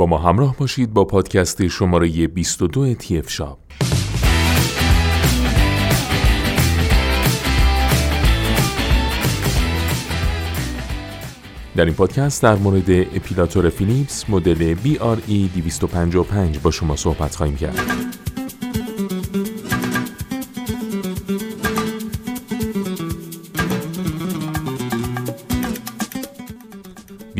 با ما همراه باشید با پادکست شماره 22 تی اف شاپ در این پادکست در مورد اپیلاتور فیلیپس مدل BRE 255 با شما صحبت خواهیم کرد.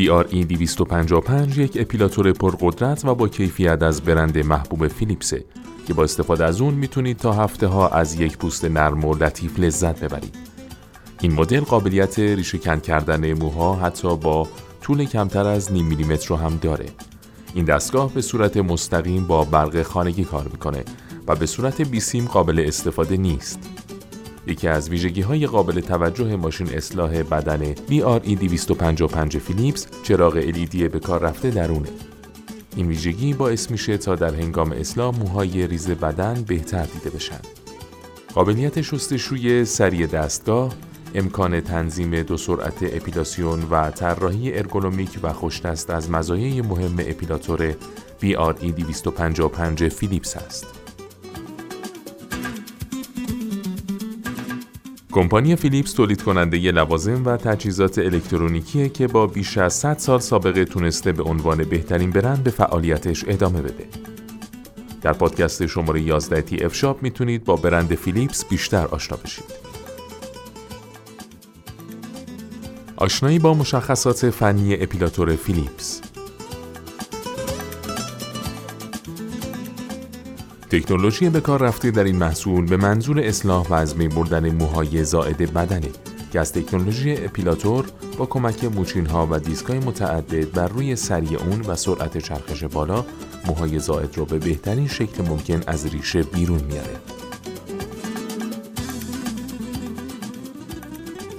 BRE 255 یک اپیلاتور پرقدرت و با کیفیت از برند محبوب فیلیپسه که با استفاده از اون می‌تونید تا هفته ها از یک پوست نرم و لطیف لذت ببرید. این مدل قابلیت ریشه کن کردن موها حتی با طول کمتر از نیم میلیمتر رو هم داره. این دستگاه به صورت مستقیم با برق خانگی کار می‌کنه و به صورت بیسیم قابل استفاده نیست. یکی از ویژگی های قابل توجه ماشین اصلاح بدن BRE 255 فیلیپس چراغ LED به کار رفته درونه. این ویژگی باعث میشه تا در هنگام اصلاح موهای ریز بدن بهتر دیده بشن. قابلیت شستشوی سریع دستگاه، امکان تنظیم دو سرعت اپیلاسیون و طراحی ارگونومیک و خوشدست از مزایای مهم اپیلاتور BRE 255 فیلیپس است. کمپانی فیلیپس تولید کننده ی لوازم و تجهیزات الکترونیکیه که با بیش از 100 سال سابقه تونسته به عنوان بهترین برند به فعالیتش ادامه بده. در پادکست شماره 11 تی اف شاپ می‌تونید با برند فیلیپس بیشتر آشنا بشید. آشنایی با مشخصات فنی اپیلاتور فیلیپس تکنولوژی به کار رفته در این محصول به منظور اصلاح و از بردن موهای زائد بدنه که از تکنولوژی اپیلاتور با کمک موچین ها و دیسکای متعدد بر روی سری اون و سرعت چرخش بالا موهای زائد رو به بهترین شکل ممکن از ریشه بیرون میاره.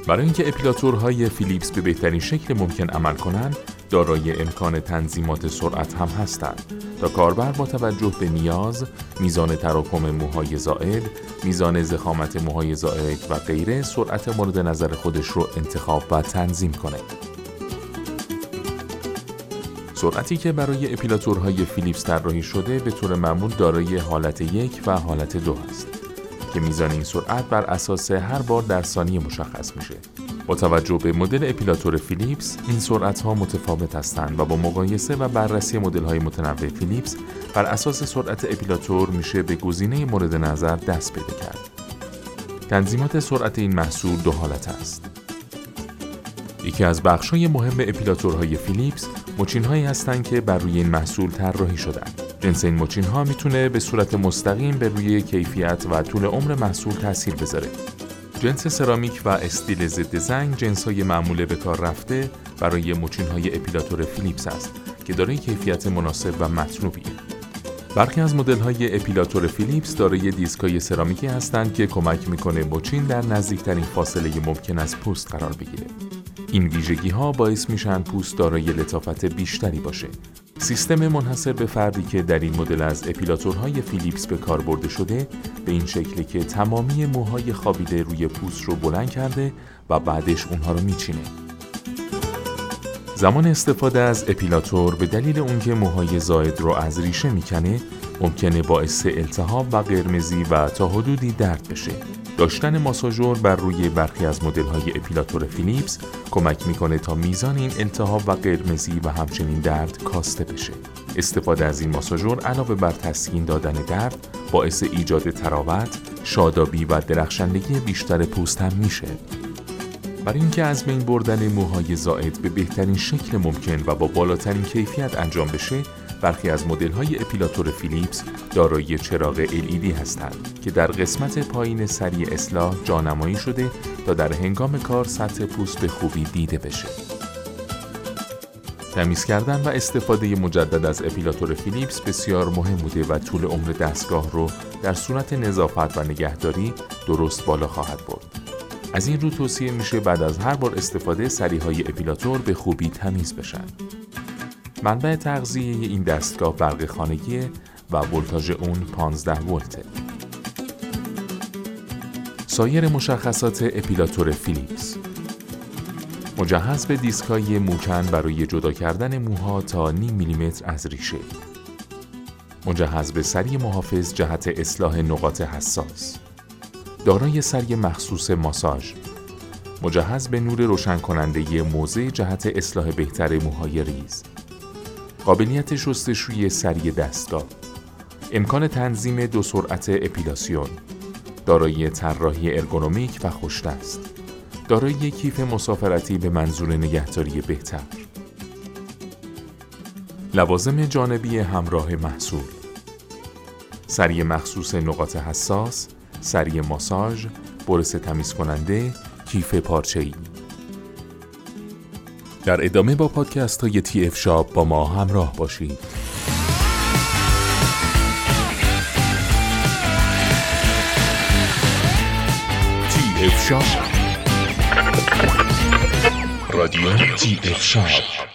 برای اینکه اپیلاتورهای فیلیپس به بهترین شکل ممکن عمل کنند، دارای امکان تنظیمات سرعت هم هستند تا کاربر با توجه به نیاز، میزان تراکم موهای زائد، میزان زخامت موهای زائد و غیره سرعت مورد نظر خودش رو انتخاب و تنظیم کنه. سرعتی که برای اپیلاتورهای فیلیپس طراحی شده به طور معمول دارای حالت یک و حالت دو است که میزان این سرعت بر اساس هر بار در ثانیه مشخص میشه. با توجه به مدل اپیلاتور فیلیپس این سرعت ها متفاوت هستند و با مقایسه و بررسی مدل های متنوع فیلیپس بر اساس سرعت اپیلاتور میشه به گزینه مورد نظر دست پیدا کرد. تنظیمات سرعت این محصول دو حالت است. یکی از بخش‌های مهم اپیلاتورهای فیلیپس موچین هایی هستند که بر روی این محصول طراحی شدند. جنس این موچین ها می‌تونه به صورت مستقیم به روی کیفیت و طول عمر محصول تاثیر بذاره. جنس سرامیک و استیل ضد زنگ جنس های معمول به کار رفته برای موچین های اپیلاتور فیلیپس است که دارای کیفیت مناسب و مطلوبی. برخی از مدل های اپیلاتور فیلیپس دارای دیسکای سرامیکی هستند که کمک می‌کنه موچین در نزدیکترین فاصله ممکن از پوست قرار بگیره. این ویژگی ها باعث میشن پوست دارای لطافت بیشتری باشه. سیستم منحصر به فردی که در این مدل از اپیلاتورهای فیلیپس به کار برده شده به این شکلی که تمامی موهای خوابیده روی پوست رو بلند کرده و بعدش اونها رو میچینه. زمان استفاده از اپیلاتور به دلیل اونکه موهای زائد رو از ریشه می‌کنه ممکنه باعث التهاب و قرمزی و تا حدودی درد بشه. داشتن ماساژور بر روی برخی از مدل های اپیلاتور فیلیپس کمک می‌کنه تا میزان این التهاب و قرمزی و همچنین درد کاسته بشه. استفاده از این ماساژور علاوه بر تسکین دادن درد باعث ایجاد تراوت، شادابی و درخشندگی بیشتر پوست هم میشه. برای اینکه از بین بردن موهای زائد به بهترین شکل ممکن و با بالاترین کیفیت انجام بشه برخی از مدل های اپیلاتور فیلیپس دارای چراغ LED هستند که در قسمت پایین سری اصلاح جانمایی شده تا در هنگام کار سطح پوست به خوبی دیده بشه. تمیز کردن و استفاده مجدد از اپیلاتور فیلیپس بسیار مهم بوده و طول عمر دستگاه رو در صورت نظافت و نگهداری درست بالا خواهد برد. از این رو توصیه میشه بعد از هر بار استفاده سریهای اپیلاتور به خوبی تمیز بشن. منبع تغذیه این دستگاه برق خانگی و ولتاژ اون 15 ولته. سایر مشخصات اپیلاتور فیلیپس. مجهز به دیسک های موکن برای جدا کردن موها تا نیم میلیمتر از ریشه. مجهز به سری محافظ جهت اصلاح نقاط حساس. دارای سری مخصوص ماساژ. مجهز به نور روشن کننده موضع جهت اصلاح بهتر موهای ریز. قابلیت شستشوی سری دستگاه امکان تنظیم دو سرعت اپیلاسیون. دارای طراحی ارگونومیک و خوشدست دارای کیف مسافرتی به منظور نگهداری بهتر. لوازم جانبی همراه محصول. سری مخصوص نقاط حساس سری ماساژ برس تمیز کننده کیف پارچه‌ای. در ادامه با پادکست های تی اف شاپ با ما همراه باشید. تی اف شاپ رادیو تی اف شاپ